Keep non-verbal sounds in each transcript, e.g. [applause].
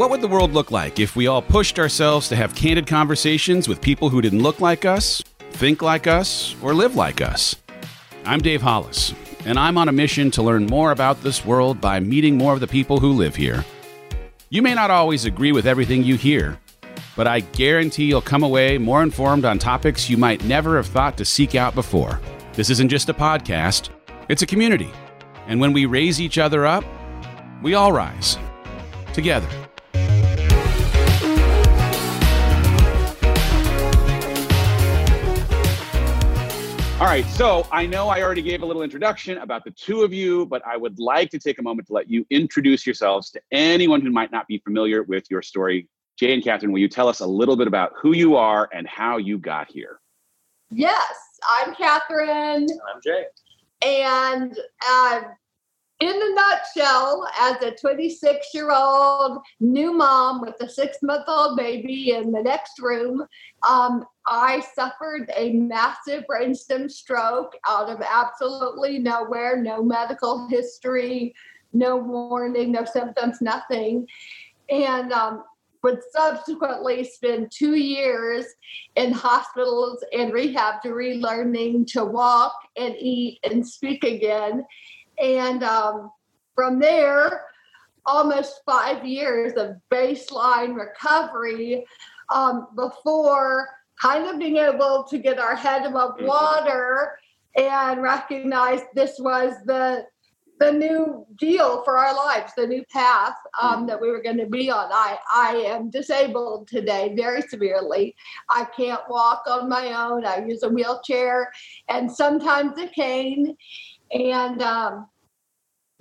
What would the world look like if we all pushed ourselves to have candid conversations with people who didn't look like us, think like us, or live like us? I'm Dave Hollis, and I'm on a mission to learn more about this world by meeting more of the people who live here. You may not always agree with everything you hear, but I guarantee you'll come away more informed on topics you might never have thought to seek out before. This isn't just a podcast, it's a community. And when we raise each other up, we all rise together. All right, so I know I already gave a little introduction about the two of you, but I would like to take a moment to let you introduce yourselves to anyone who might not be familiar with your story. Jay and Catherine, will you tell us a little bit about who you are and how you got here? Yes, I'm Catherine. I'm Jay. And uh, in a nutshell, as a 26 year old new mom with a six month old baby in the next room, um, I suffered a massive brainstem stroke out of absolutely nowhere, no medical history, no warning, no symptoms, nothing. And um, would subsequently spend two years in hospitals and rehab to relearning to walk and eat and speak again. And um, from there, almost five years of baseline recovery um, before kind of being able to get our head above mm-hmm. water and recognize this was the the new deal for our lives, the new path um, mm-hmm. that we were going to be on. I, I am disabled today very severely. I can't walk on my own. I use a wheelchair and sometimes a cane. And um,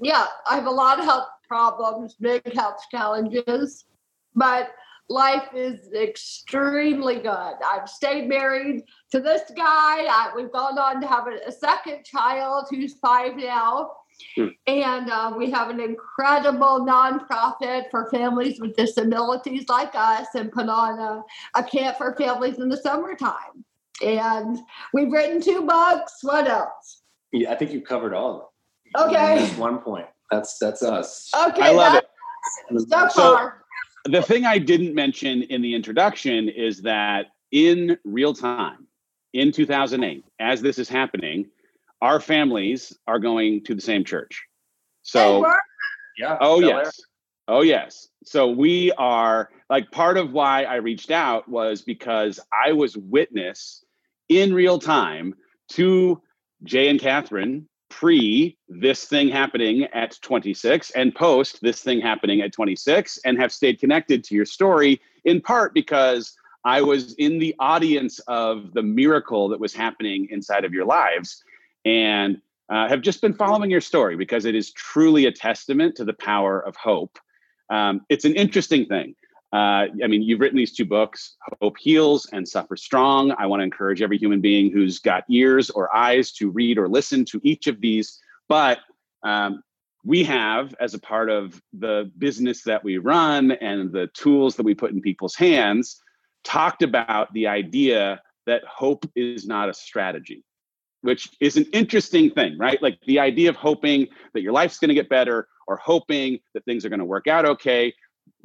yeah, I have a lot of health problems, big health challenges, but life is extremely good. I've stayed married to this guy. I, we've gone on to have a, a second child who's five now. Hmm. And uh, we have an incredible nonprofit for families with disabilities like us and put on a, a camp for families in the summertime. And we've written two books. What else? Yeah, I think you covered all of them. Okay. That's one point. That's that's us. Okay. I love it. So far. the thing I didn't mention in the introduction is that in real time, in 2008, as this is happening, our families are going to the same church. So, yeah. Oh yes. Oh yes. So we are like part of why I reached out was because I was witness in real time to Jay and Catherine pre this thing happening at 26 and post this thing happening at 26 and have stayed connected to your story in part because I was in the audience of the miracle that was happening inside of your lives and uh, have just been following your story because it is truly a testament to the power of hope. Um, it's an interesting thing. Uh, I mean, you've written these two books, Hope Heals and Suffer Strong. I want to encourage every human being who's got ears or eyes to read or listen to each of these. But um, we have, as a part of the business that we run and the tools that we put in people's hands, talked about the idea that hope is not a strategy, which is an interesting thing, right? Like the idea of hoping that your life's going to get better or hoping that things are going to work out okay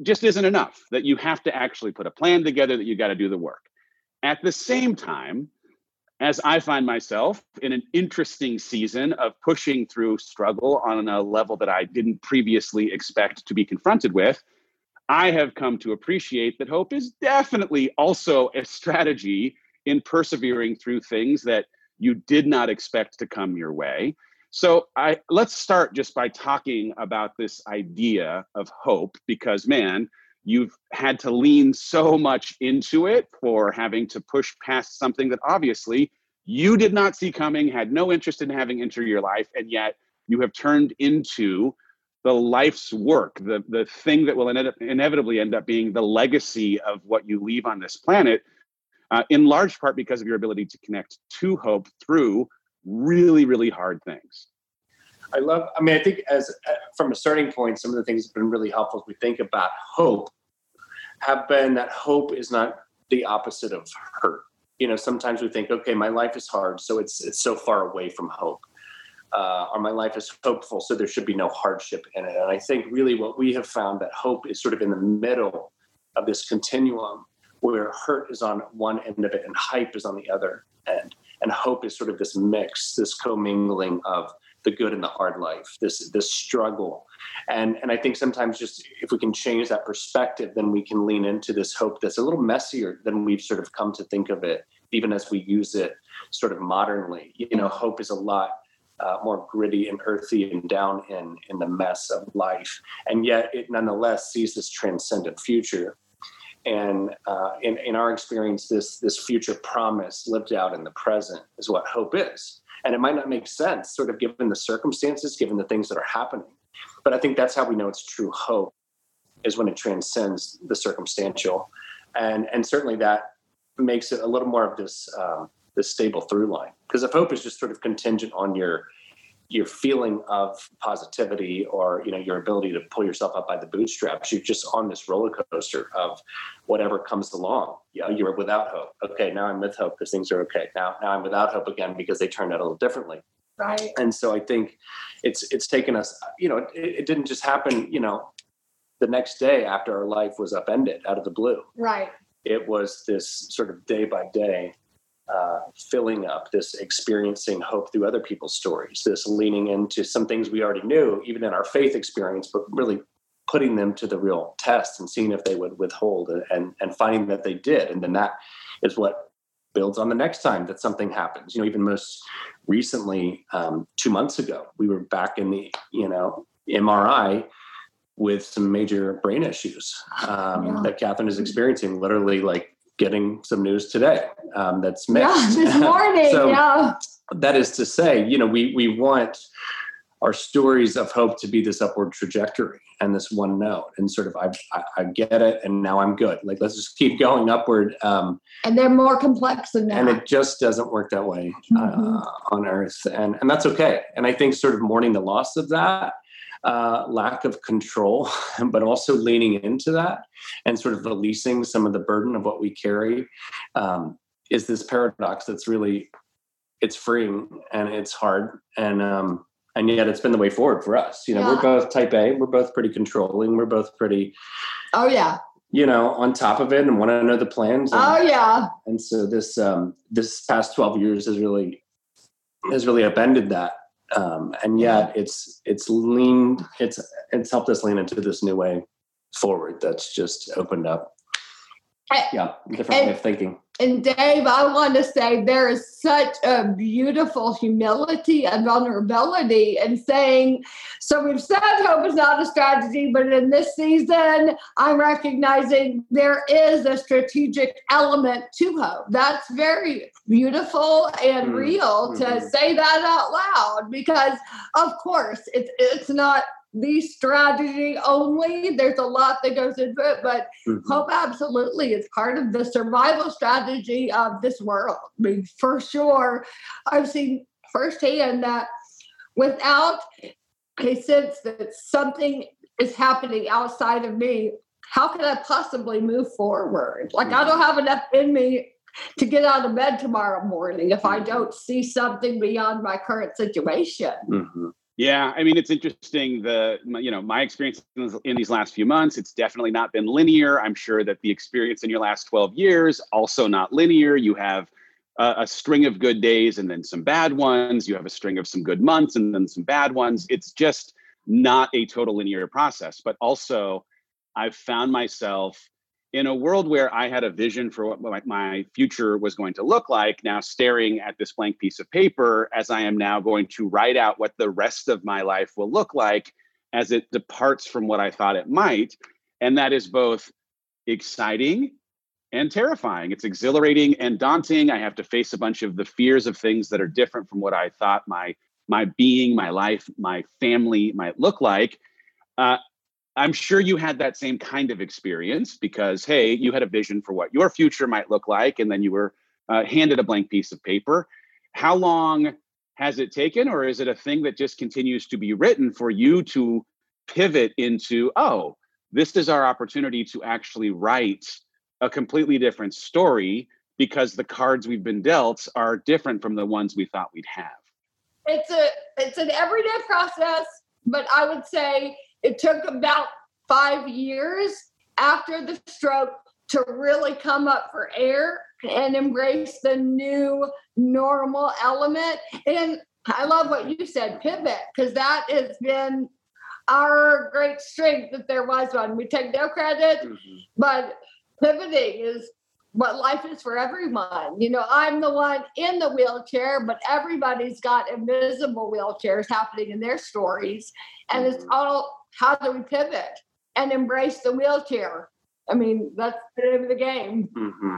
just isn't enough, that you have to actually put a plan together, that you got to do the work. At the same time, as I find myself in an interesting season of pushing through struggle on a level that I didn't previously expect to be confronted with, I have come to appreciate that hope is definitely also a strategy in persevering through things that you did not expect to come your way. So I let's start just by talking about this idea of hope because man, you've had to lean so much into it for having to push past something that obviously you did not see coming, had no interest in having enter your life, and yet you have turned into the life's work, the, the thing that will inevitably end up being the legacy of what you leave on this planet, uh, in large part because of your ability to connect to hope through really, really hard things. I love, I mean, I think as uh, from a starting point, some of the things that have been really helpful as we think about hope have been that hope is not the opposite of hurt. You know, sometimes we think, okay, my life is hard, so it's it's so far away from hope. uh, or my life is hopeful, so there should be no hardship in it. And I think really what we have found that hope is sort of in the middle of this continuum where hurt is on one end of it and hype is on the other end. And hope is sort of this mix, this commingling of the good and the hard life, this this struggle. And and I think sometimes just if we can change that perspective, then we can lean into this hope that's a little messier than we've sort of come to think of it, even as we use it sort of modernly. You know, hope is a lot uh, more gritty and earthy and down in in the mess of life, and yet it nonetheless sees this transcendent future. And uh, in in our experience, this this future promise lived out in the present is what hope is. And it might not make sense, sort of given the circumstances, given the things that are happening. But I think that's how we know it's true hope is when it transcends the circumstantial, and and certainly that makes it a little more of this um, this stable through line. Because if hope is just sort of contingent on your your feeling of positivity or you know your ability to pull yourself up by the bootstraps you're just on this roller coaster of whatever comes along. You know you're without hope. Okay now i'm with hope. Because things are okay. Now now i'm without hope again because they turned out a little differently. Right. And so i think it's it's taken us you know it, it didn't just happen you know the next day after our life was upended out of the blue. Right. It was this sort of day by day uh, filling up, this experiencing hope through other people's stories, this leaning into some things we already knew, even in our faith experience, but really putting them to the real test and seeing if they would withhold and, and finding that they did. And then that is what builds on the next time that something happens. You know, even most recently, um, two months ago, we were back in the, you know, MRI with some major brain issues um, yeah. that Catherine is experiencing, literally like getting some news today um, that's mixed. Yeah, [laughs] this [laughs] morning. so yeah. That is to say, you know, we we want our stories of hope to be this upward trajectory and this one note and sort of I, I, I get it and now i'm good like let's just keep going upward um, and they're more complex than that and it just doesn't work that way uh, mm-hmm. on earth and and that's okay and i think sort of mourning the loss of that uh, lack of control, [laughs] but also leaning into that and sort of releasing some of the burden of what we carry um, is this paradox that's really it's freeing and it's hard and um, and yet it's been the way forward for us. You know, yeah. we're both type A, we're both pretty controlling, we're both pretty. Oh yeah. You know, on top of it, and want to know the plans. And, oh yeah. And so this um, this past twelve years has really has really upended that um, and yet it's it's leaned it's it's helped us lean into this new way forward that's just opened up yeah different and, way of thinking and Dave, I want to say there is such a beautiful humility and vulnerability in saying, so we've said hope is not a strategy, but in this season, I'm recognizing there is a strategic element to hope. That's very beautiful and mm-hmm. real to mm-hmm. say that out loud because, of course, it's, it's not the strategy only. There's a lot that goes into it, but mm-hmm. hope absolutely is part of the survival strategy of this world. I mean, for sure, I've seen firsthand that without a sense that something is happening outside of me, how can I possibly move forward? Like, mm-hmm. I don't have enough in me to get out of bed tomorrow morning if I mm-hmm. don't see something beyond my current situation. Mm-hmm. Yeah, I mean it's interesting. The you know my experience in these last few months, it's definitely not been linear. I'm sure that the experience in your last 12 years also not linear. You have a, a string of good days and then some bad ones. You have a string of some good months and then some bad ones. It's just not a total linear process. But also, I've found myself in a world where I had a vision for what my future was going to look like, now staring at this blank piece of paper as I am now going to write out what the rest of my life will look like as it departs from what I thought it might. And that is both exciting and terrifying. It's exhilarating and daunting. I have to face a bunch of the fears of things that are different from what I thought my my being, my life, my family might look like. Uh, I'm sure you had that same kind of experience because, hey, you had a vision for what your future might look like, and then you were uh, handed a blank piece of paper. How long has it taken, or is it a thing that just continues to be written for you to pivot into, oh, this is our opportunity to actually write a completely different story because the cards we've been dealt are different from the ones we thought we'd have? it's a it's an everyday process, but I would say it took about five years after the stroke to really come up for air and embrace the new normal element. And I love what you said, pivot, because that has been our great strength that there was one. We take no credit, mm-hmm. but pivoting is what life is for everyone. You know, I'm the one in the wheelchair, but everybody's got invisible wheelchairs happening in their stories. And mm-hmm. it's all how do we pivot and embrace the wheelchair? I mean, that's the name of the game. Mm-hmm.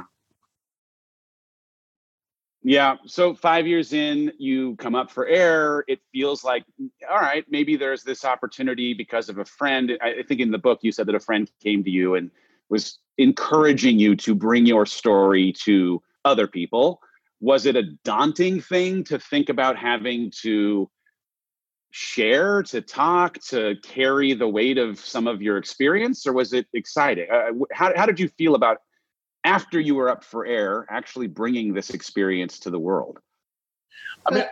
Yeah. So five years in, you come up for air. It feels like, all right, maybe there's this opportunity because of a friend. I think in the book you said that a friend came to you and was encouraging you to bring your story to other people. Was it a daunting thing to think about having to share, to talk, to carry the weight of some of your experience, or was it exciting? Uh, how, how did you feel about after you were up for air, actually bringing this experience to the world? I mean,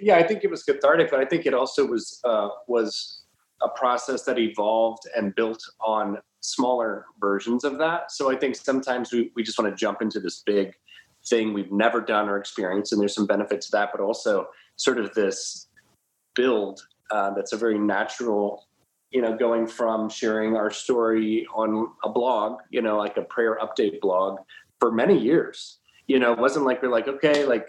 yeah, I think it was cathartic, but I think it also was uh, was a process that evolved and built on smaller versions of that. So I think sometimes we, we just want to jump into this big thing we've never done or experienced, and there's some benefit to that, but also sort of this build uh, that's a very natural you know, going from sharing our story on a blog, you know, like a prayer update blog for many years. You know, it wasn't like we're like, okay, like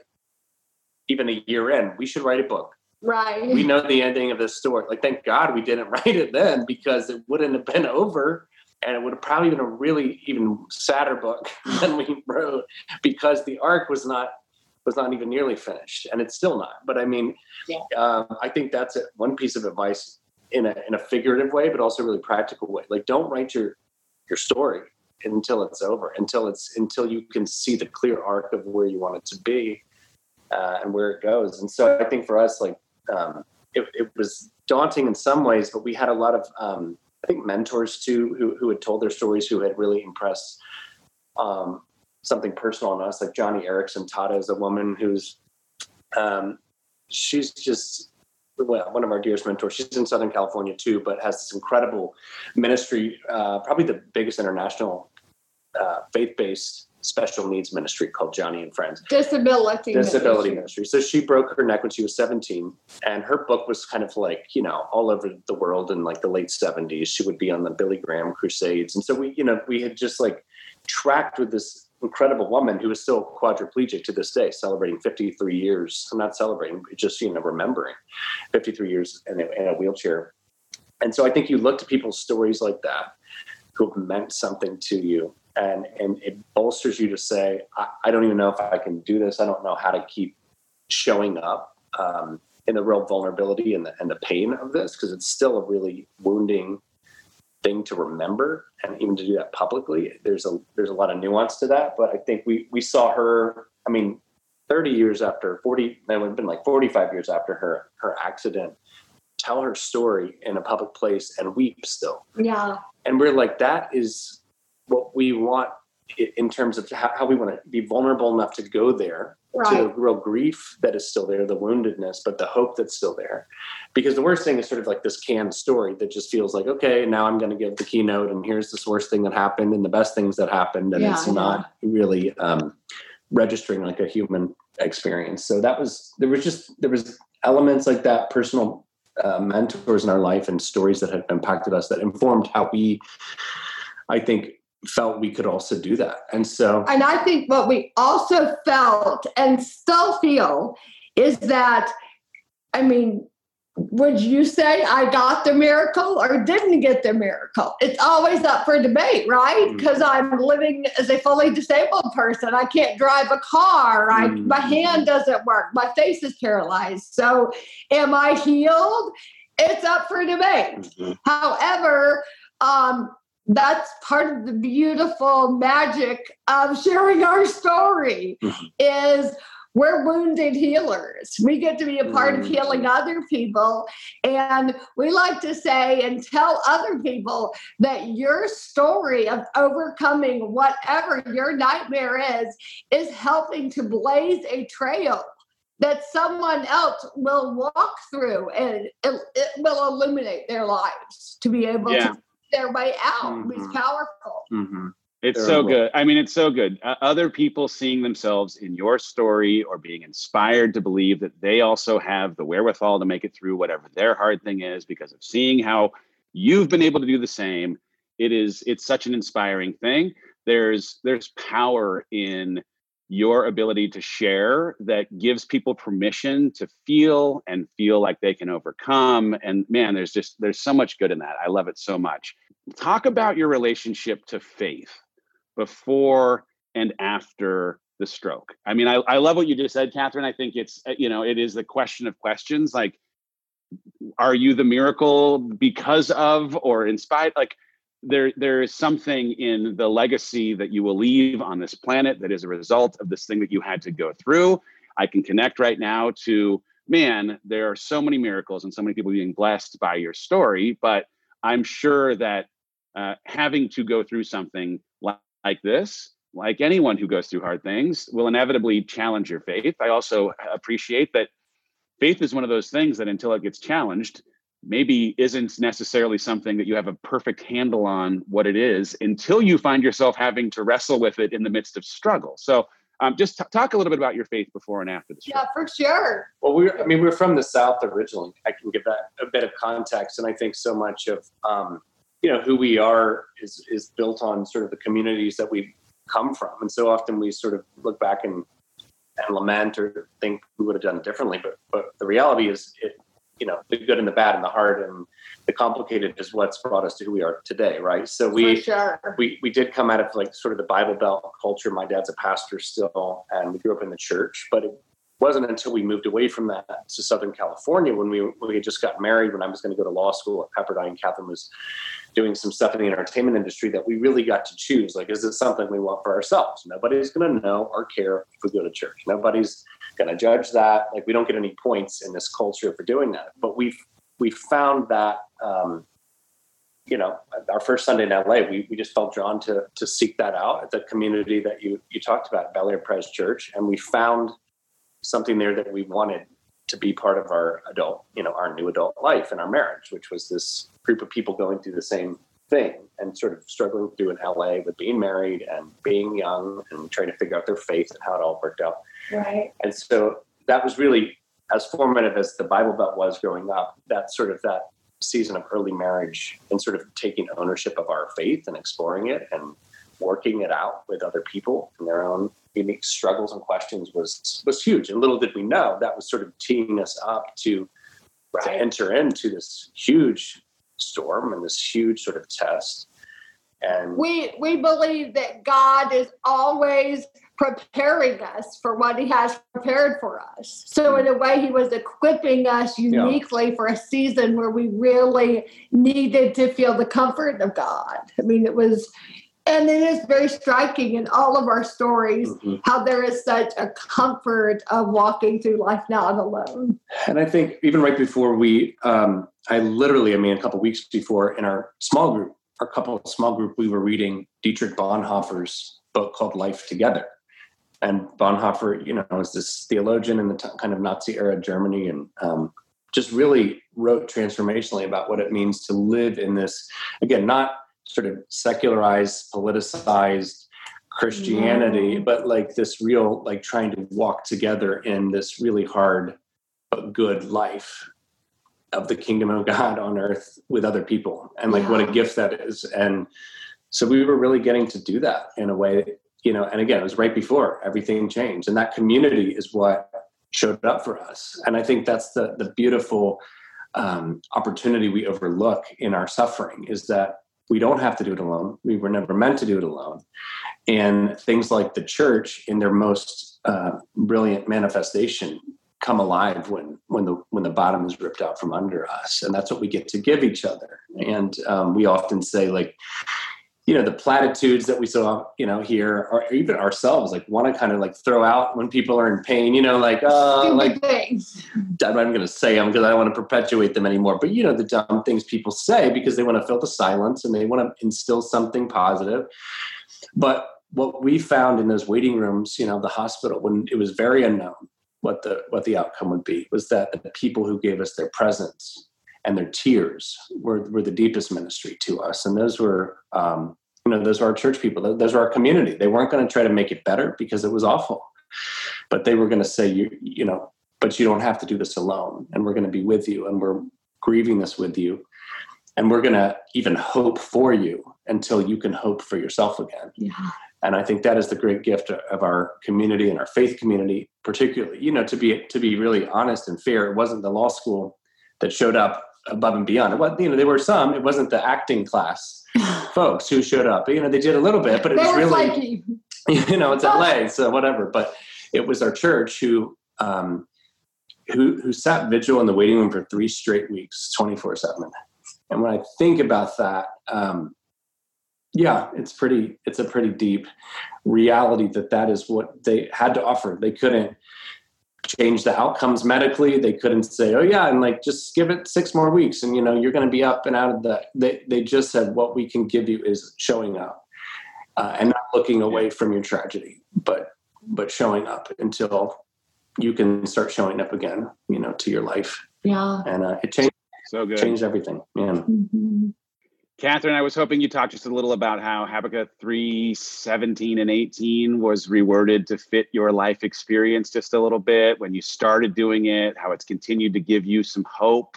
even a year in, we should write a book. Right. We know the ending of this story. Like, thank God we didn't [laughs] write it then because it wouldn't have been over and it would have probably been a really even sadder book [laughs] than we wrote because the arc was not was not even nearly finished and it's still not but i mean yeah. um, i think that's a, one piece of advice in a in a figurative way, but also really practical way. Like don't write your your story until it's over, until it's until you can see the clear arc of where you want it to be uh, and where it goes. And so I think for us, like um, it, it, was daunting in some ways, but we had a lot of um, I think mentors too who who had told their stories who had really impressed um, something personal on us. Like Joni Eareckson Tada is a woman who's um, she's just well, one of our dearest mentors. She's in Southern California too, but has this incredible ministry, uh, probably the biggest international uh, faith-based special needs ministry called Joni and Friends. Disability. Disability ministry. ministry. So she broke her neck when she was 17, and her book was kind of like you know all over the world in like the late 70s. She would be on the Billy Graham crusades, and so we you know we had just like tracked with this incredible woman who is still quadriplegic to this day, celebrating 53 years. I'm not celebrating, just you know, remembering 53 years in a, in a wheelchair. And so I think you look to people's stories like that who have meant something to you, and and it bolsters you to say, I, I don't even know if I can do this. I don't know how to keep showing up um, in the real vulnerability and the, and the pain of this because it's still a really wounding thing to remember and even to do that publicly there's a there's a lot of nuance to that but i think we we saw her i mean 30 years after 40 it would have been like 45 years after her her accident tell her story in a public place and weep still. Yeah. And we're like that is what we want in terms of how, we want to be vulnerable enough to go there right. to the real grief that is still there, the woundedness, but the hope that's still there. Because the worst thing is sort of like this canned story that just feels like, okay, now I'm going to give the keynote, and here's this worst thing that happened, and the best things that happened, and yeah, it's yeah. not really um, registering like a human experience. So that was there was just there was elements like that, personal uh, mentors in our life, and stories that have impacted us that informed how we, I think, felt we could also do that. And so And I think what we also felt and still feel is that I mean would you say I got the miracle or didn't get the miracle? It's always up for debate, right? Because mm-hmm. I'm living as a fully disabled person. I can't drive a car. I, mm-hmm. My hand doesn't work. My face is paralyzed. So, am I healed? It's up for debate. Mm-hmm. However, um, that's part of the beautiful magic of sharing our story mm-hmm. is we're wounded healers. We get to be a part mm-hmm. of healing other people. And we like to say and tell other people that your story of overcoming whatever your nightmare is, is helping to blaze a trail that someone else will walk through and it, it will illuminate their lives to be able Yeah. to their way out Mhm. is powerful. Mm-hmm. It's Very so well. good. I mean, it's so good. Uh, other people seeing themselves in your story or being inspired to believe that they also have the wherewithal to make it through whatever their hard thing is because of seeing how you've been able to do the same. It is it's such an inspiring thing. There's there's power in your ability to share that gives people permission to feel and feel like they can overcome and man there's just there's so much good in that. I love it so much. Talk about your relationship to faith before and after the stroke. I mean, I, I love what you just said, Catherine. I think it's, you know, it is the question of questions like, are you the miracle because of or in spite? Like, there, there is something in the legacy that you will leave on this planet that is a result of this thing that you had to go through. I can connect right now to, man, there are so many miracles and so many people being blessed by your story, but I'm sure that uh, having to go through something like, like this, like anyone who goes through hard things, will inevitably challenge your faith. I also appreciate that faith is one of those things that until it gets challenged, maybe isn't necessarily something that you have a perfect handle on what it is until you find yourself having to wrestle with it in the midst of struggle. So, um, just t- talk a little bit about your faith before and after the Yeah, for sure. Well, we're, I mean, we're from the South originally. I can give that a bit of context. And I think so much of, um, you know, who we are is, is built on sort of the communities that we've come from. And so often we sort of look back and, and lament or think we would have done it differently. But, but the reality is it, you know, the good and the bad and the hard and the complicated is what's brought us to who we are today. Right. So we, sure. we we did come out of like sort of the Bible Belt culture. My dad's a pastor still, and we grew up in the church. But it wasn't until we moved away from that to Southern California when we when we had just got married. When I was going to go to law school at Pepperdine, Catherine was doing some stuff in the entertainment industry that we really got to choose. Like, is this something we want for ourselves? Nobody's going to know or care if we go to church. Nobody's going to judge that. Like, we don't get any points in this culture for doing that. But we've we found that. Um, you know, our first Sunday in LA, we, we just felt drawn to to seek that out at the community that you you talked about, Bel Air Pres Church, and we found something there that we wanted to be part of our adult, you know, our new adult life and our marriage, which was this group of people going through the same thing and sort of struggling through in LA with being married and being young and trying to figure out their faith and how it all worked out. Right. And so that was really as formative as the Bible Belt was growing up, that sort of that season of early marriage and sort of taking ownership of our faith and exploring it and working it out with other people and their own unique struggles and questions was was huge. And little did we know that was sort of teeing us up to to enter into this huge storm and this huge sort of test. And We we believe that God is always preparing us for what he has prepared for us. So in a way he was equipping us uniquely for a season where we really needed to feel the comfort of God. I mean it was and it is very striking in all of our stories Mhm. how there is such a comfort of walking through life not alone. And I think even right before we, um, I literally, I mean, a couple weeks before in our small group, our couple small group, we were reading Dietrich Bonhoeffer's book called Life Together. And Bonhoeffer, you know, is this theologian in the t- kind of Nazi era Germany and um, just really wrote transformationally about what it means to live in this, again, not sort of secularized, politicized Christianity, Mhm. but like this real, like trying to walk together in this really hard but good life of the kingdom of God on earth with other people and like what a gift that is. And so we were really getting to do that in a way, you know, and again, it was right before everything changed. And that community is what showed up for us. And I think that's the the beautiful um, opportunity we overlook in our suffering is that we don't have to do it alone. We were never meant to do it alone. And things like the church in their most uh, brilliant manifestation come alive when when the when the bottom is ripped out from under us and that's what we get to give each other and um, we often say like you know the platitudes that we saw you know here or even ourselves like want to kind of like throw out when people are in pain you know like uh Stupid like things. I'm not going to say them because I don't want to perpetuate them anymore. But you know the dumb things people say because they want to fill the silence and they want to instill something positive. But what we found in those waiting rooms, you know, the hospital when it was very unknown, what the what the outcome would be was that the people who gave us their presence and their tears were, were the deepest ministry to us. And those were um, you know those were our church people. Those were our community. They weren't going to try to make it better because it was awful. But they were going to say you you know but you don't have to do this alone. And we're going to be with you and we're grieving this with you. And we're going to even hope for you until you can hope for yourself again. Yeah. and i think that is the great gift of our community and our faith community particularly you know to be to be really honest and fair it wasn't the law school that showed up above and beyond. It was you know there were some it wasn't the acting class [laughs] folks who showed up. You know they did a little bit but it They was really flaky. [laughs] you know it's la [laughs] so whatever but it was our church who um who who sat vigil in the waiting room for three straight weeks 24 7 and when i think about that um yeah it's pretty it's a pretty deep reality that that is what they had to offer. They couldn't change the outcomes medically they couldn't say oh yeah and like just give it six more weeks and you know you're going to be up and out of the they, they just said what we can give you is showing up uh, and not looking away from your tragedy but but showing up until you can start showing up again you know to your life Yeah. and uh, it changed So good. changed everything man Mhm. Catherine, I was hoping you talk just a little about how Habakkuk 3, 17 and 18 was reworded to fit your life experience just a little bit when you started doing it, how it's continued to give you some hope.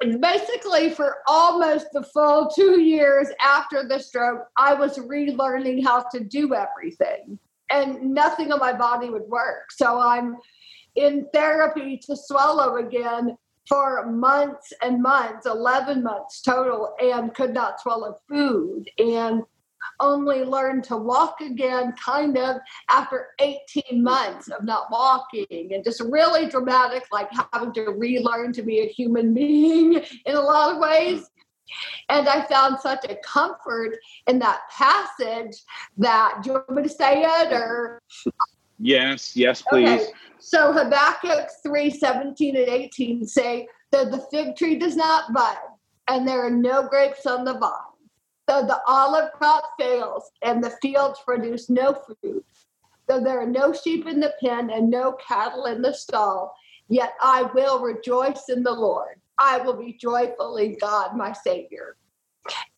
Basically, for almost the full two years after the stroke, I was relearning how to do everything, and nothing on my body would work. So I'm in therapy to swallow again for months and months 11 months total and could not swallow food and only learned to walk again kind of after 18 months of not walking and just really dramatic like having to relearn to be a human being [laughs] in a lot of ways. And I found such a comfort in that passage that do you want me to say it or Yes, yes, please. Okay. So Habakkuk 3 17 and 18 say that the fig tree does not bud, and there are no grapes on the vine. Though the olive crop fails, and the fields produce no fruit, though there are no sheep in the pen and no cattle in the stall, yet I will rejoice in the Lord. I will be joyful in God, my Savior.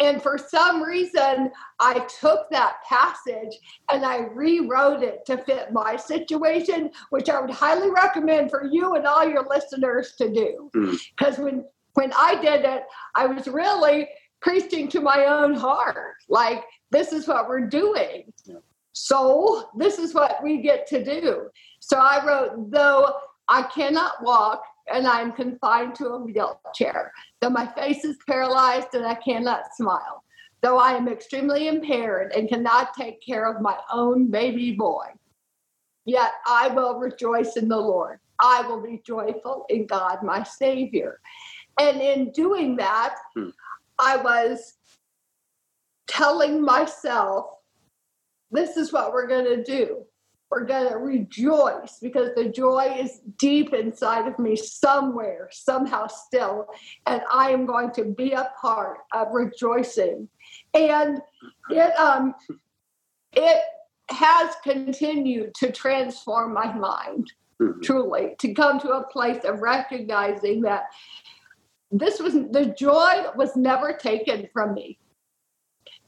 And for some reason, I took that passage and I rewrote it to fit my situation, which I would highly recommend for you and all your listeners to do. Mm. Because when when I did it, I was really preaching to my own heart, like this is what we're doing. Yeah. So this is what we get to do. So I wrote, though I cannot walk and I'm confined to a wheelchair, though my face is paralyzed and I cannot smile though I am extremely impaired and cannot take care of my own baby boy. Yet I will rejoice in the Lord. I will be joyful in God, my Savior. And in doing that, Hmm. I was telling myself, this is what we're going to do. We're going to rejoice because the joy is deep inside of me somewhere, somehow still. And I am going to be a part of rejoicing and it um it has continued to transform my mind Mhm. truly to come to a place of recognizing that this was the joy was never taken from me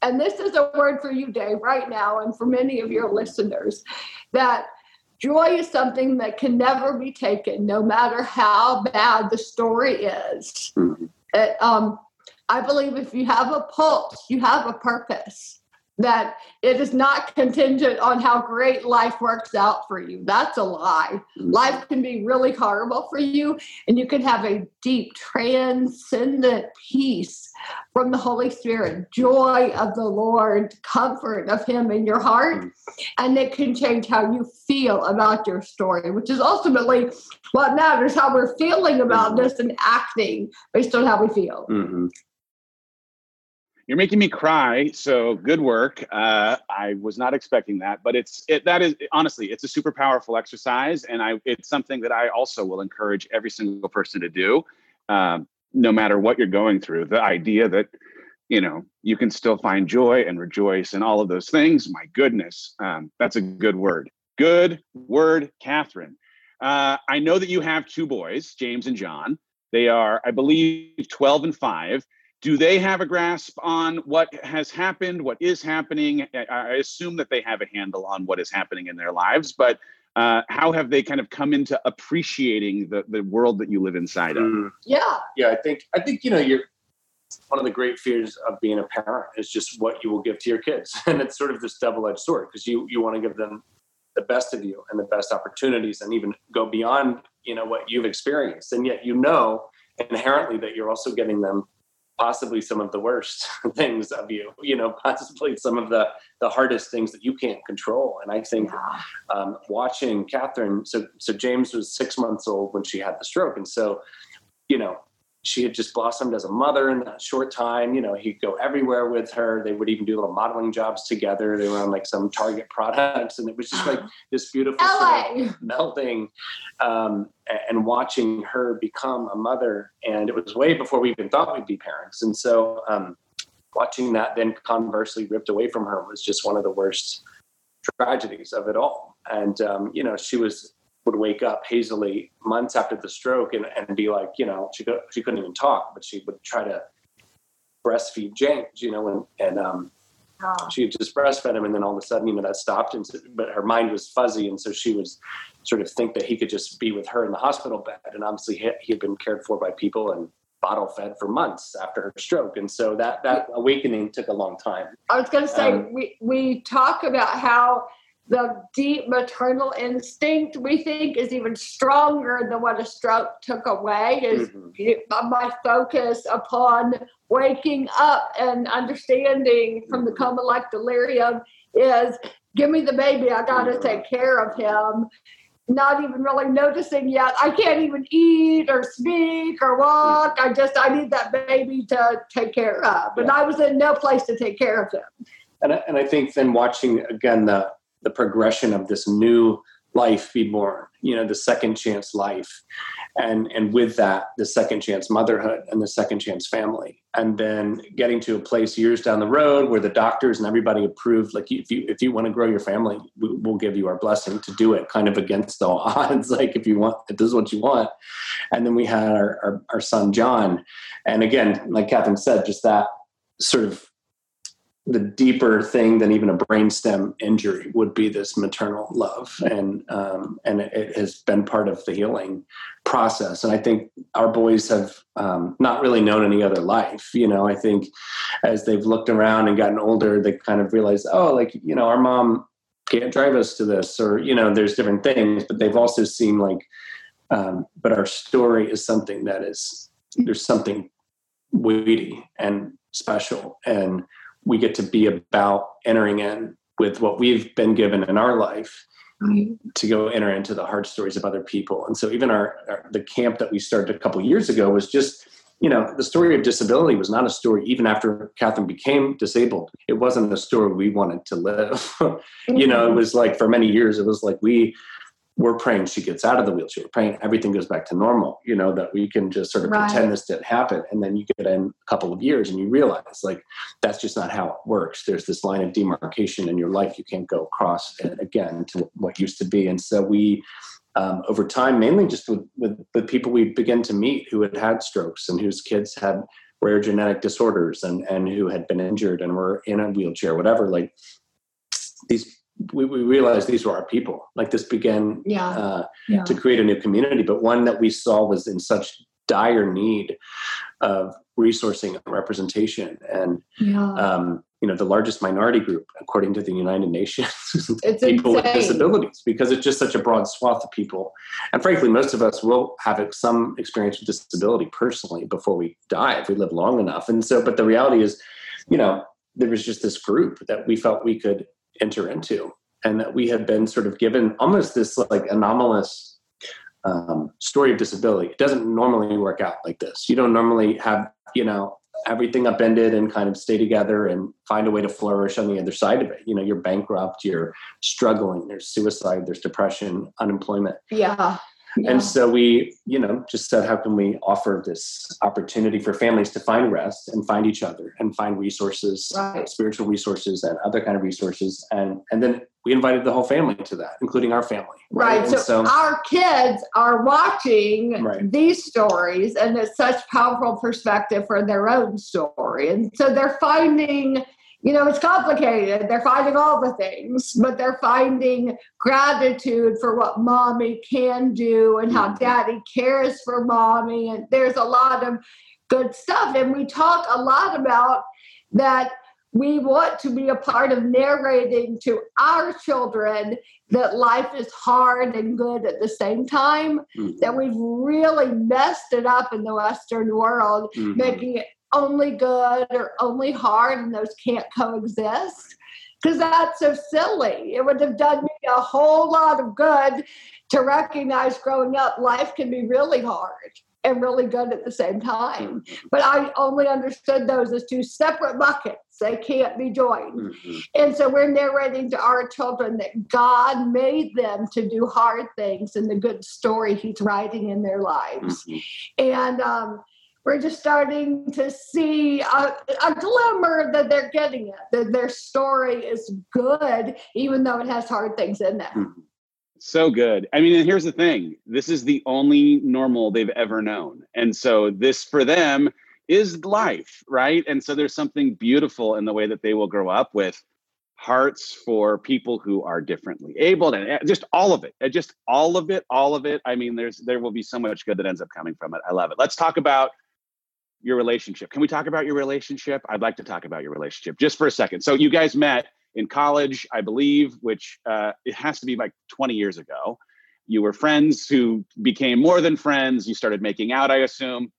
and this is a word for you dave right now and for many of your listeners that joy is something that can never be taken no matter how bad the story is Mhm. it, um, I believe if you have a pulse, you have a purpose. That it is not contingent on how great life works out for you. That's a lie. Mhm. Life can be really horrible for you, and you can have a deep, transcendent peace from the Holy Spirit, joy of the Lord, comfort of Him in your heart, and it can change how you feel about your story, which is ultimately what matters how we're feeling about this and acting based on how we feel. Mhm. You're making me cry. So good work. Uh, I was not expecting that, but it's it, that is honestly, it's a super powerful exercise, and I it's something that I also will encourage every single person to do, um, no matter what you're going through. The idea that you know you can still find joy and rejoice and all of those things. My goodness, um, that's a good word. Good word, Catherine. uh, I know that you have two boys, James and John. They are, I believe, 12 and 5. Do they have a grasp on what has happened, what is happening? I, I assume that they have a handle on what is happening in their lives, but uh, how have they kind of come into appreciating the, the world that you live inside of? Mm. Yeah. Yeah, I think I think you know you're one of the great fears of being a parent is just what you will give to your kids, [laughs] and it's sort of this double-edged sword because you you want to give them the best of you and the best opportunities, and even go beyond you know what you've experienced, and yet you know inherently that you're also getting them possibly some of the worst [laughs] things of you you know possibly some of the the hardest things that you can't control and i think yeah. um, watching catherine so so james was six months old when she had the stroke and so you know she had just blossomed as a mother in that short time. You know, he'd go everywhere with her. They would even do little modeling jobs together. They were on like some Target products, and it was just like [gasps] this beautiful sort of [laughs] melting um, and watching her become a mother. And it was way before we even thought we'd be parents. And so, um, watching that then conversely ripped away from her was just one of the worst tragedies of it all. And um, you know, she was would wake up hazily months after the stroke and, and be like, you know, she could, she couldn't even talk, but she would try to breastfeed James, you know, and, and um, oh. she just breastfed him. And then all of a sudden, you know, that stopped. And so, but her mind was fuzzy. And so she was sort of think that he could just be with her in the hospital bed. And obviously he, he had been cared for by people and bottle fed for months after her stroke. And so that, that awakening took a long time. I was going to say, um, we, we talk about how the deep maternal instinct we think is even stronger than what a stroke took away is mm-hmm. my focus upon waking up and understanding from the mm-hmm. coma like delirium is give me the baby i got to mm-hmm. take care of him not even really noticing yet i can't even eat or speak or walk i just i need that baby to take care of but yeah. i was in no place to take care of him and I, and I think then watching again the the progression of this new life be born you know the second chance life and and with that the second chance motherhood and the second chance family. And then getting to a place years down the road where the doctors and everybody approved like if you if you want to grow your family we'll give you our blessing to do it kind of against all [laughs] odds like if you want if this is what you want. And then we had our, our, our son john. And again like catherine said just that sort of the deeper thing than even a brainstem injury would be this maternal love, and um, and it has been part of the healing process. And I think our boys have um, not really known any other life. You know, I think as they've looked around and gotten older, they kind of realize, oh, like you know, our mom can't drive us to this, or you know, there's different things. But they've also seen like, um, but our story is something that is there's something weighty and special and we get to be about entering in with what we've been given in our life right. to go enter into the hard stories of other people. And so even our, our the camp that we started a couple years ago was just you know, the story of disability was not a story even after Catherine became disabled. It wasn't a story we wanted to live. [laughs] you know, it mm-hmm. was like for many years, it was like we we're praying she gets out of the wheelchair. We're praying everything goes back to normal, you know, that we can just sort of right. pretend this didn't happen. And then you get in a couple of years and you realize like that's just not how it works. There's this line of demarcation in your life you can't go across again to what used to be. And so we, um, over time, mainly just with, with, with people we begin to meet who had had strokes and whose kids had rare genetic disorders and, and who had been injured and were in a wheelchair, whatever, like these we, we realized these were our people. Like this began yeah. Uh, yeah. to create a new community, but one that we saw was in such dire need of resourcing and representation. And yeah. um, you know, the largest minority group, according to the United Nations, [laughs] it's people insane. with disabilities, because it's just such a broad swath of people. And frankly, most of us will have some experience with disability personally before we die if we live long enough. And so, but the reality is, you know, there was just this group that we felt we could enter into and that we have been sort of given almost this like anomalous um, story of disability. It doesn't normally work out like this. You don't normally have you know everything upended and kind of stay together and find a way to flourish on the other side of it. You know you're bankrupt you're struggling there's suicide there's depression unemployment. Yeah Yeah. And so we, you know, just said, how can we offer this opportunity for families to find rest and find each other and find resources, right. spiritual resources and other kind of resources. And, and then we invited the whole family to that, including our family. Right. right. So, so, our kids are watching right. these stories and it's such powerful perspective for their own story. And so they're finding you know, it's complicated. They're finding all the things, but they're finding gratitude for what mommy can do and how mm-hmm. daddy cares for mommy. And there's a lot of good stuff. And we talk a lot about that we want to be a part of narrating to our children that life is hard and good at the same time, mm-hmm. that we've really messed it up in the Western world, mm-hmm. making it only good or only hard and those can't coexist because that's so silly. It would have done me a whole lot of good to recognize growing up life can be really hard and really good at the same time. But I only understood those as two separate buckets. They can't be joined. Mm-hmm. And so we're narrating to our children that God made them to do hard things and the good story He's writing in their lives. Mm-hmm. And um, we're just starting to see a, a, glimmer that they're getting it, that their story is good, even though it has hard things in it. Hmm. So good. I mean, and here's the thing this is the only normal they've ever known. And so, this for them is life, right? And so, there's something beautiful in the way that they will grow up with hearts for people who are differently able and just all of it just all of it all of it i mean there's there will be so much good that ends up coming from it i love it let's talk about your relationship. Can we talk about your relationship? I'd like to talk about your relationship just for a second. So you guys met in college, I believe, which uh, it has to be like 20 years ago. You were friends who became more than friends. You started making out, I assume.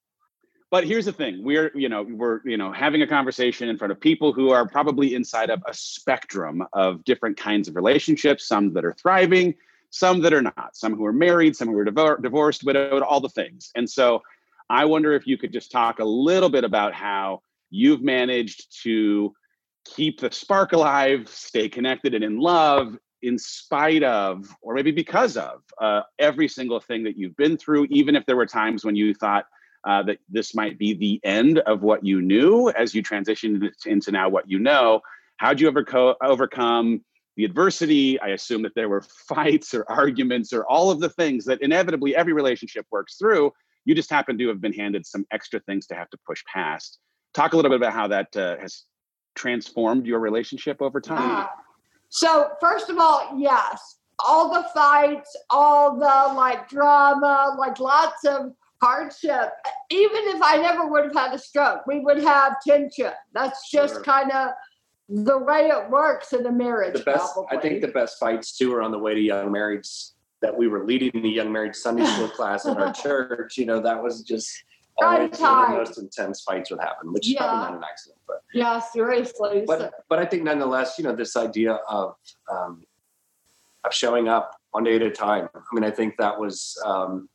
But here's the thing: we're, you know, we're, you know, having a conversation in front of people who are probably inside of a spectrum of different kinds of relationships. Some that are thriving, some that are not. Some who are married, some who are divorced, widowed, all the things. And so I wonder if you could just talk a little bit about how you've managed to keep the spark alive, stay connected and in love in spite of, or maybe because of, uh, every single thing that you've been through, even if there were times when you thought uh, that this might be the end of what you knew as you transitioned into now what you know. How'd you ever co- overcome the adversity? I assume that there were [laughs] fights or arguments or all of the things that inevitably every relationship works through you just happen to have been handed some extra things to have to push past. Talk a little bit about how that uh, has transformed your relationship over time. Uh, so, first of all, yes, all the fights, all the like drama, like lots of hardship. Even if I never would have had a stroke, we would have tension. That's just sure. kind of the way it works in a marriage. The best, probably. I think, the best fights too are on the way to young marrieds that we were leading the young married Sunday school [laughs] class in our church, you know, that was just always the most intense fights would happen, which yeah. is probably not an accident. But yeah, seriously. But but I think nonetheless, you know, this idea of um, of showing up one day at a time. I mean, I think that was um,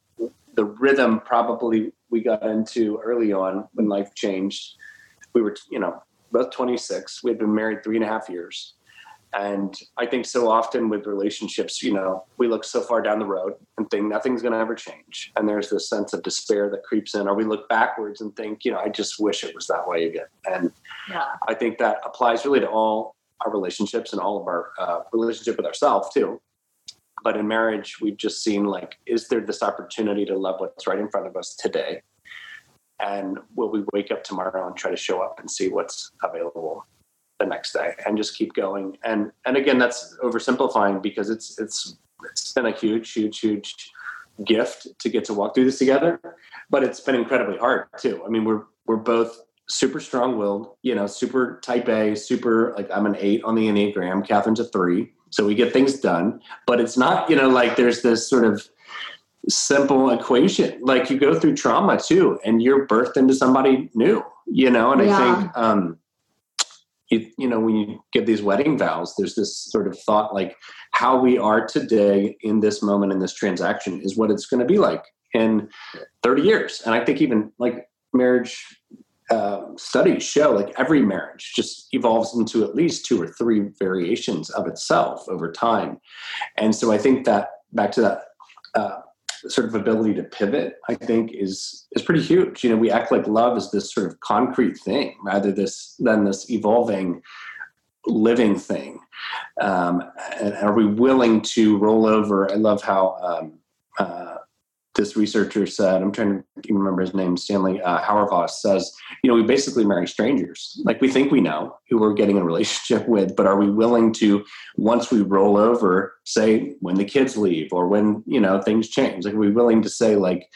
the rhythm probably we got into early on when life changed. We were, you know, both 26. We had been married three and a half years. And I think so often with relationships, you know, we look so far down the road and think nothing's going to ever change. And there's this sense of despair that creeps in, or we look backwards and think, you know, I just wish it was that way again. And yeah. I think that applies really to all our relationships and all of our uh, relationship with ourselves too. But in marriage, we've just seen like, is there this opportunity to love what's right in front of us today? And will we wake up tomorrow and try to show up and see what's available? The next day and just keep going. And and again, that's oversimplifying because it's it's it's been a huge, huge, huge gift to get to walk through this together. But it's been incredibly hard too. I mean, we're we're both super strong willed, you know, super type A, super like I'm an eight on the Enneagram, Katherine's a three. So we get things done. But it's not, you know, like there's this sort of simple equation. Like you go through trauma too, and you're birthed into somebody new, you know, and yeah. I think um you, you know when you give these wedding vows there's this sort of thought like how we are today in this moment in this transaction is what it's going to be like in 30 years. And i think even like marriage uh, studies show like every marriage just evolves into at least two or three variations of itself over time. And so i think that back to that uh, sort of ability to pivot, I think, is is pretty huge. You know, we act like love is this sort of concrete thing rather this than this evolving, living thing. Um, and are we willing to roll over? I love how um, uh, this researcher said, I'm trying to remember his name, Stanley uh, Hauerwas says, you know, we basically marry strangers. Like we think we know who we're getting a relationship [laughs] with, but are we willing to, once we roll over, say when the kids leave or when, you know, things change? Like, are we willing to say, like,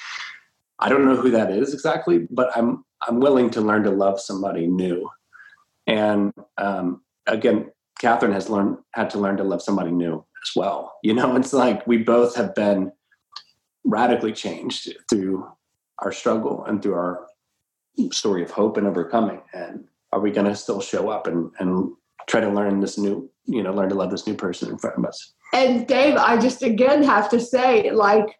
I don't know who that is exactly, but I'm, I'm willing to learn to love somebody new. And um, again, Katherine has learned, had to learn to love somebody new as well. You know, it's like we both have been radically changed through our struggle and through our story of hope and overcoming. And are we going to still show up and, and try to learn this new, you know, learn to love this new person in front of us? And Dave, I just again have to say, like,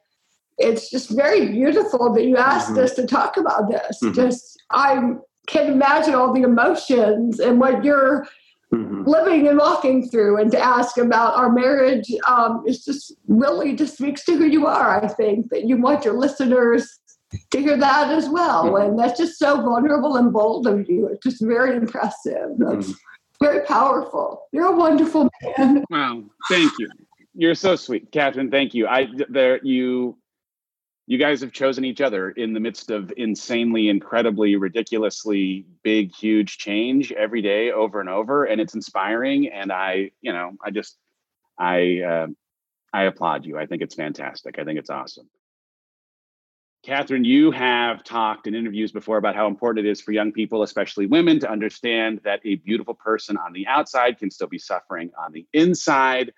it's just very beautiful that you asked mm-hmm. us to talk about this. Mm-hmm. Just, I can imagine all the emotions and what you're mm-hmm. living and walking through and to ask about our marriage um, is just really just speaks to who you are i think that you want your listeners to hear that as well. Mm-hmm. and that's just so vulnerable and bold of you. It's just very impressive. That's mm-hmm. very powerful. You're a wonderful man. Wow. Thank you. You're so sweet. Katherine thank you. I there you you guys have chosen each other in the midst of insanely, incredibly, ridiculously big, huge change every day over and over. And it's inspiring. And I, you know, I just, I, uh, I applaud you. I think it's fantastic. I think it's awesome. Katherine, you have talked in interviews before about how important it is for young people, especially women, to understand that a beautiful person on the outside can still be suffering on the inside.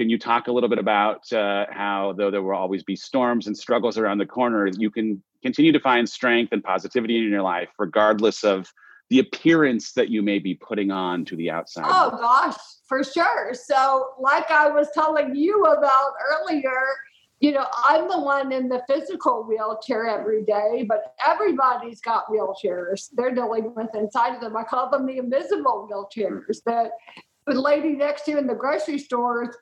Can you talk a little bit about uh, how, though there will always be storms and struggles around the corner, you can continue to find strength and positivity in your life, regardless of the appearance that you may be putting on to the outside? Oh, gosh, for sure. So, like I was telling you about earlier, you know, I'm the one in the physical wheelchair every day, but everybody's got wheelchairs they're dealing with inside of them. I call them the invisible wheelchairs that the lady next to you in the grocery stores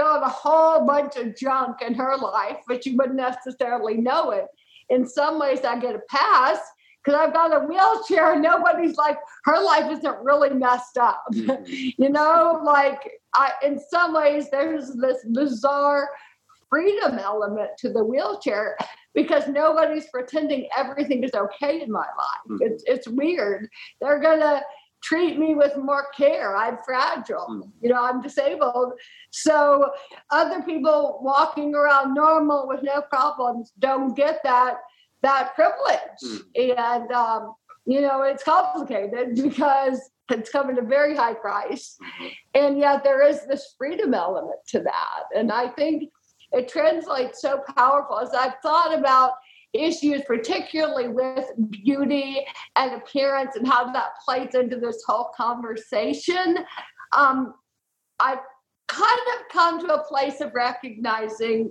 got a whole bunch of junk in her life, but you wouldn't necessarily know it. In some ways, I get a pass because I've got a wheelchair and nobody's like, her life isn't really messed up. [laughs] Mm-hmm. you know, like I, in some ways, there's this bizarre freedom element to the wheelchair because nobody's pretending everything is okay in my life. Mm-hmm. It's, it's weird. They're going to, treat me with more care. I'm fragile. Mm. You know, I'm disabled. So other people walking around normal with no problems don't get that that privilege. Mm. And um, you know, it's complicated [laughs] because it's coming at a very high price. Mm-hmm. And yet there is this freedom element to that. And I think it translates so powerful as I've thought about issues, particularly with beauty and appearance and how that plays into this whole conversation. Um, I've kind of come to a place of recognizing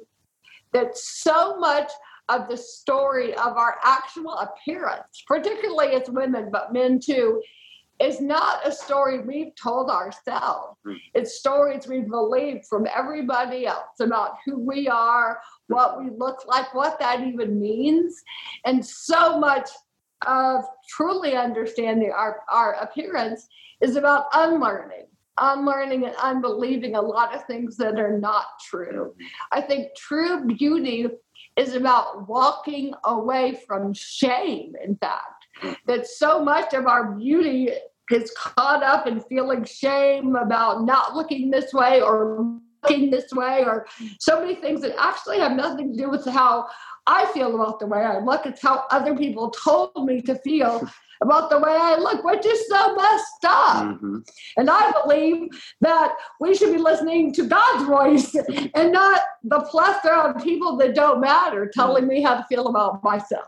that so much of the story of our actual appearance, particularly as women, but men too, is not a story we've told ourselves. Hmm. It's stories we've believed from everybody else about who we are, what we look like, what that even means. And so much of truly understanding our, our appearance is about unlearning, unlearning and unbelieving a lot of things that are not true. I think true beauty is about walking away from shame, in fact that so much of our beauty is caught up in feeling shame about not looking this way or looking this way or so many things that actually have nothing to do with how I feel about the way I look. It's how other people told me to feel [laughs] about the way I look, which is so messed up. Mm-hmm. And I believe that we should be listening to God's voice [laughs] and not the plethora of people that don't matter telling me how to feel about myself.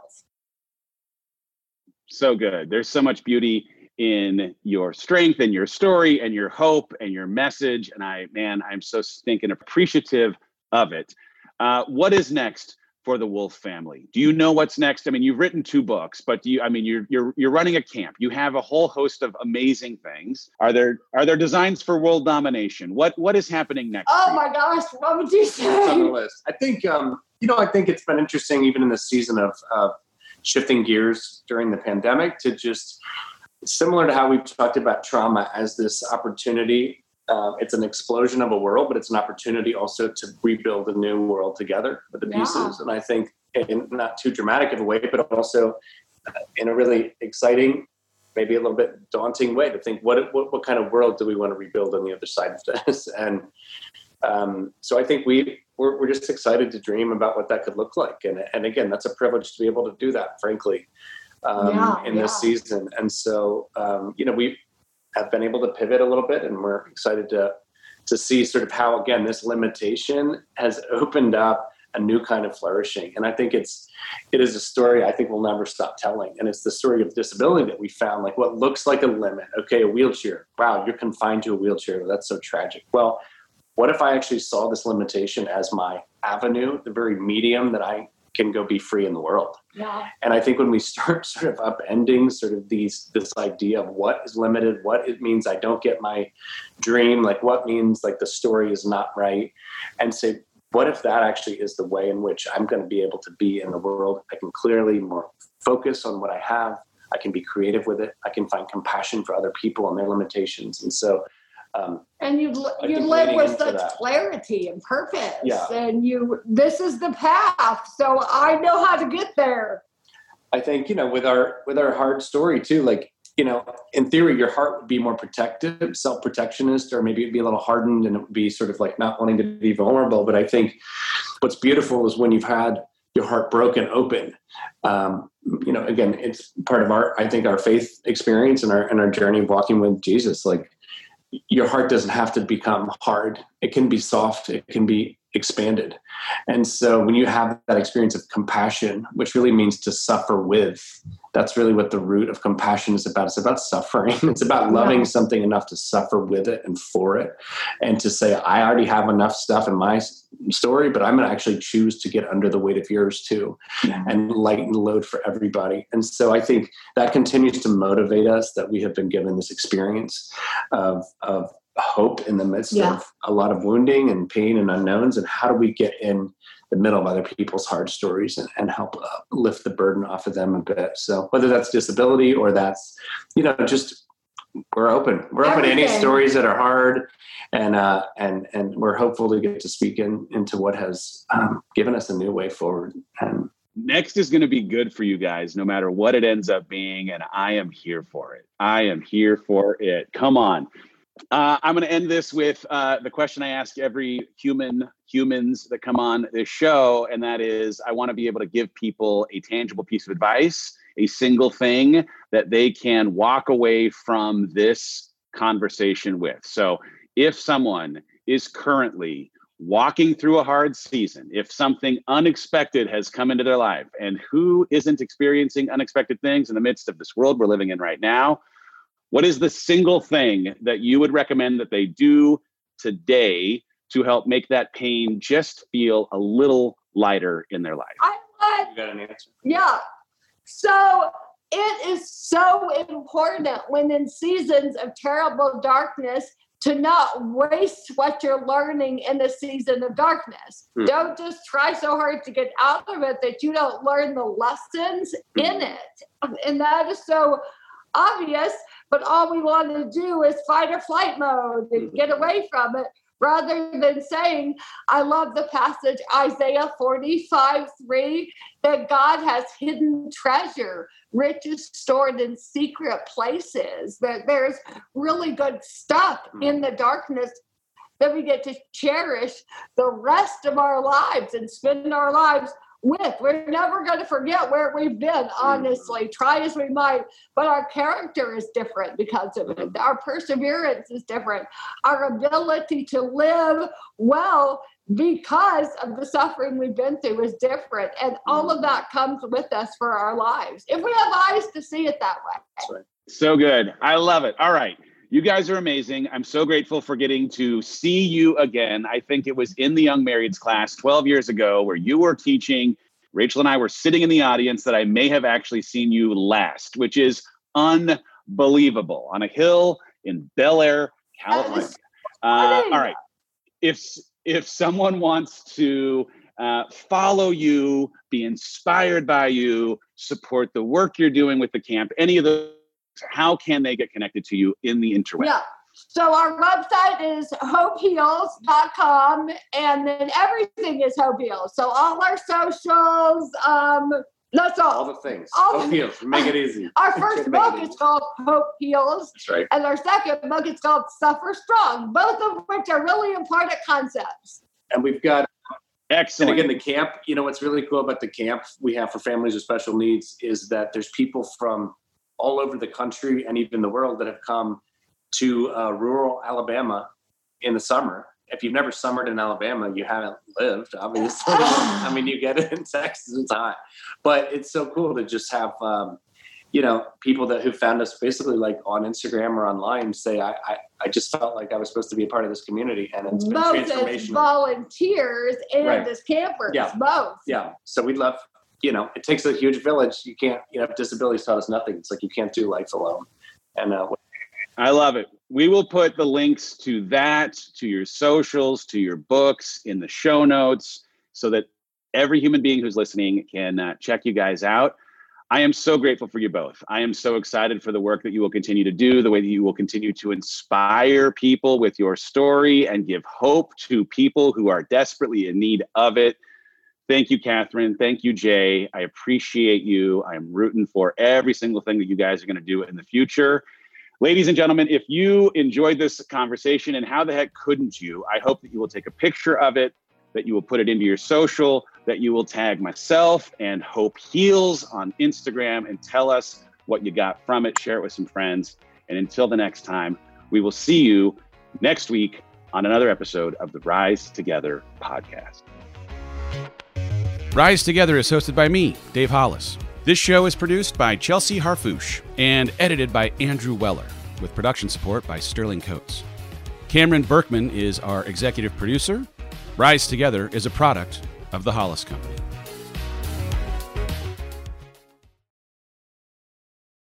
So good. There's so much beauty in your strength and your story and your hope and your message. And I, man, I'm so stinking appreciative of it. Uh, what is next for the Wolf family? Do you know what's next? I mean, you've written two books, but do you? I mean, you're you're you're running a camp. You have a whole host of amazing things. Are there are there designs for world domination? What what is happening next? Oh my gosh, what would you say? on the list. I think um, you know, I think it's been interesting, even in the season of, of shifting gears during the pandemic, to just similar to how we've talked about trauma as this opportunity. Um, it's an explosion of a world, but it's an opportunity also to rebuild a new world together with the yeah. pieces. And I think in not too dramatic of a way, but also in a really exciting, maybe a little bit daunting way to think what, what, what kind of world do we want to rebuild on the other side of this? [laughs] And um, so I think we we're, we're just excited to dream about what that could look like. And, and again, that's a privilege to be able to do that, frankly, um, yeah, in yeah. this season. And so, um, you know, we have been able to pivot a little bit and we're excited to, to see sort of how, again, this limitation has opened up a new kind of flourishing. And I think it's, it is a story I think we'll never stop telling. And it's the story of disability that we found, like what looks like a limit. Okay, a wheelchair. Wow, you're confined to a wheelchair. That's so tragic. Well, what if I actually saw this limitation as my avenue, the very medium that I can go be free in the world? Yeah. And I think when we start [laughs] sort of upending sort of these this idea of what is limited, what it means I don't get my dream, like what means like the story is not right, and say, what if that actually is the way in which I'm going to be able to be in the world? I can clearly more focus on what I have. I can be creative with it. I can find compassion for other people and their limitations. And so um, and you you live with such that. clarity and purpose. Yeah. And you this is the path. So I know how to get there. I think, you know, with our with our hard story too, like, you know, in theory, your heart would be more protective, self-protectionist, or maybe it'd be a little hardened and it would be sort of like not wanting to be vulnerable. But I think what's beautiful is when you've had your heart broken open. Um, you know, again, it's part of our, I think, our faith experience and our and our journey of walking with Jesus. Like your heart doesn't have to become hard. It can be soft. It can be expanded. And so when you have that experience of compassion, which really means to suffer with, that's really what the root of compassion is about. It's about suffering. [laughs] It's about loving yeah. something enough to suffer with it and for it. And to say, I already have enough stuff in my story, but I'm going to actually choose to get under the weight of yours too yeah. and lighten the load for everybody. And so I think that continues to motivate us that we have been given this experience of, of hope in the midst yeah. of a lot of wounding and pain and unknowns and how do we get in the middle of other people's hard stories and, and help uh, lift the burden off of them a bit. So whether that's disability or that's you know just we're open. We're Everything. open to any stories that are hard and uh and and we're hopeful to get to speak in into what has um, given us a new way forward. And next is going to be good for you guys no matter what it ends up being and i am here for it. I am here for it. Come on uh, I'm going to end this with uh, the question I ask every human humans that come on this show, and that is, I want to be able to give people a tangible piece of advice, a single thing that they can walk away from this conversation with. So, if someone is currently walking through a hard season, if something unexpected has come into their life, and who isn't experiencing unexpected things in the midst of this world we're living in right now? What is the single thing that you would recommend that they do today to help make that pain just feel a little lighter in their life? I would. You got an answer? Yeah. So it is so important when in seasons of terrible darkness to not waste what you're learning in the season of darkness. Hmm. Don't just try so hard to get out of it that you don't learn the lessons hmm. in it. And that is so obvious but all we want to do is fight or flight mode and mm-hmm. get away from it rather than saying, I love the passage, Isaiah 45 3, that God has hidden treasure, riches stored in secret places, that there's really good stuff mm-hmm. in the darkness that we get to cherish the rest of our lives and spend our lives with. We're never going to forget where we've been, mm-hmm. honestly, try as we might. But our character is different because of it. Our perseverance is different. Our ability to live well because of the suffering we've been through is different. And all of that comes with us for our lives if we have eyes to see it that way. So good. I love it. All right. You guys are amazing. I'm so grateful for getting to see you again. I think it was in the Young Marrieds class 12 years ago where you were teaching. Rachel and I were sitting in the audience that I may have actually seen you last, which is unbelievable on a hill in Bel Air, California. Uh, all right. If if someone wants to uh, follow you, be inspired by you, support the work you're doing with the camp, any of the, how can they get connected to you in the interweb? Yeah. So our website is hopeheals.com and then everything is Hope Heals. So all our socials, um, that's all. All the things. All Hope the- Heals. Make it easy. Our first book is called Hope Heals, That's right. and our second book is called Suffer Strong, both of which are really important concepts. And we've got Excellent. And Excellent. again, the camp, you know, what's really cool about the camp we have for families with special needs is that there's people from all over the country and even the world that have come to uh, rural Alabama in the summer. If you've never summered in Alabama, you haven't lived, obviously. [laughs] I mean, you get it in Texas, it's hot. But it's so cool to just have, um, you know, people that who found us basically like on Instagram or online say, I, I, I just felt like I was supposed to be a part of this community. And it's been both as transformational. volunteers and Right. as campers, Yeah. both. yeah so we'd love you know it takes a huge village you can't you know disabilities taught us nothing it's like you can't do life alone and uh, I love it. We will put the links to that, to your socials, to your books in the show notes so that every human being who's listening can uh, check you guys out. I am so grateful for you both. I am so excited for the work that you will continue to do, the way that you will continue to inspire people with your story and give hope to people who are desperately in need of it. Thank you, Katherine. Thank you, Jay. I appreciate you. I am rooting for every single thing that you guys are going to do in the future. Ladies and gentlemen, if you enjoyed this conversation, and how the heck couldn't you? I hope that you will take a picture of it, that you will put it into your social, that you will tag myself and Hope Heals on Instagram and tell us what you got from it. Share it with some friends. And until the next time, we will see you next week on another episode of the Rise Together podcast. Rise Together is hosted by me, Dave Hollis. This show is produced by Chelsea Harfouche and edited by Andrew Weller, with production support by Sterling Coates. Cameron Berkman is our executive producer. Rise Together is a product of the Hollis Company.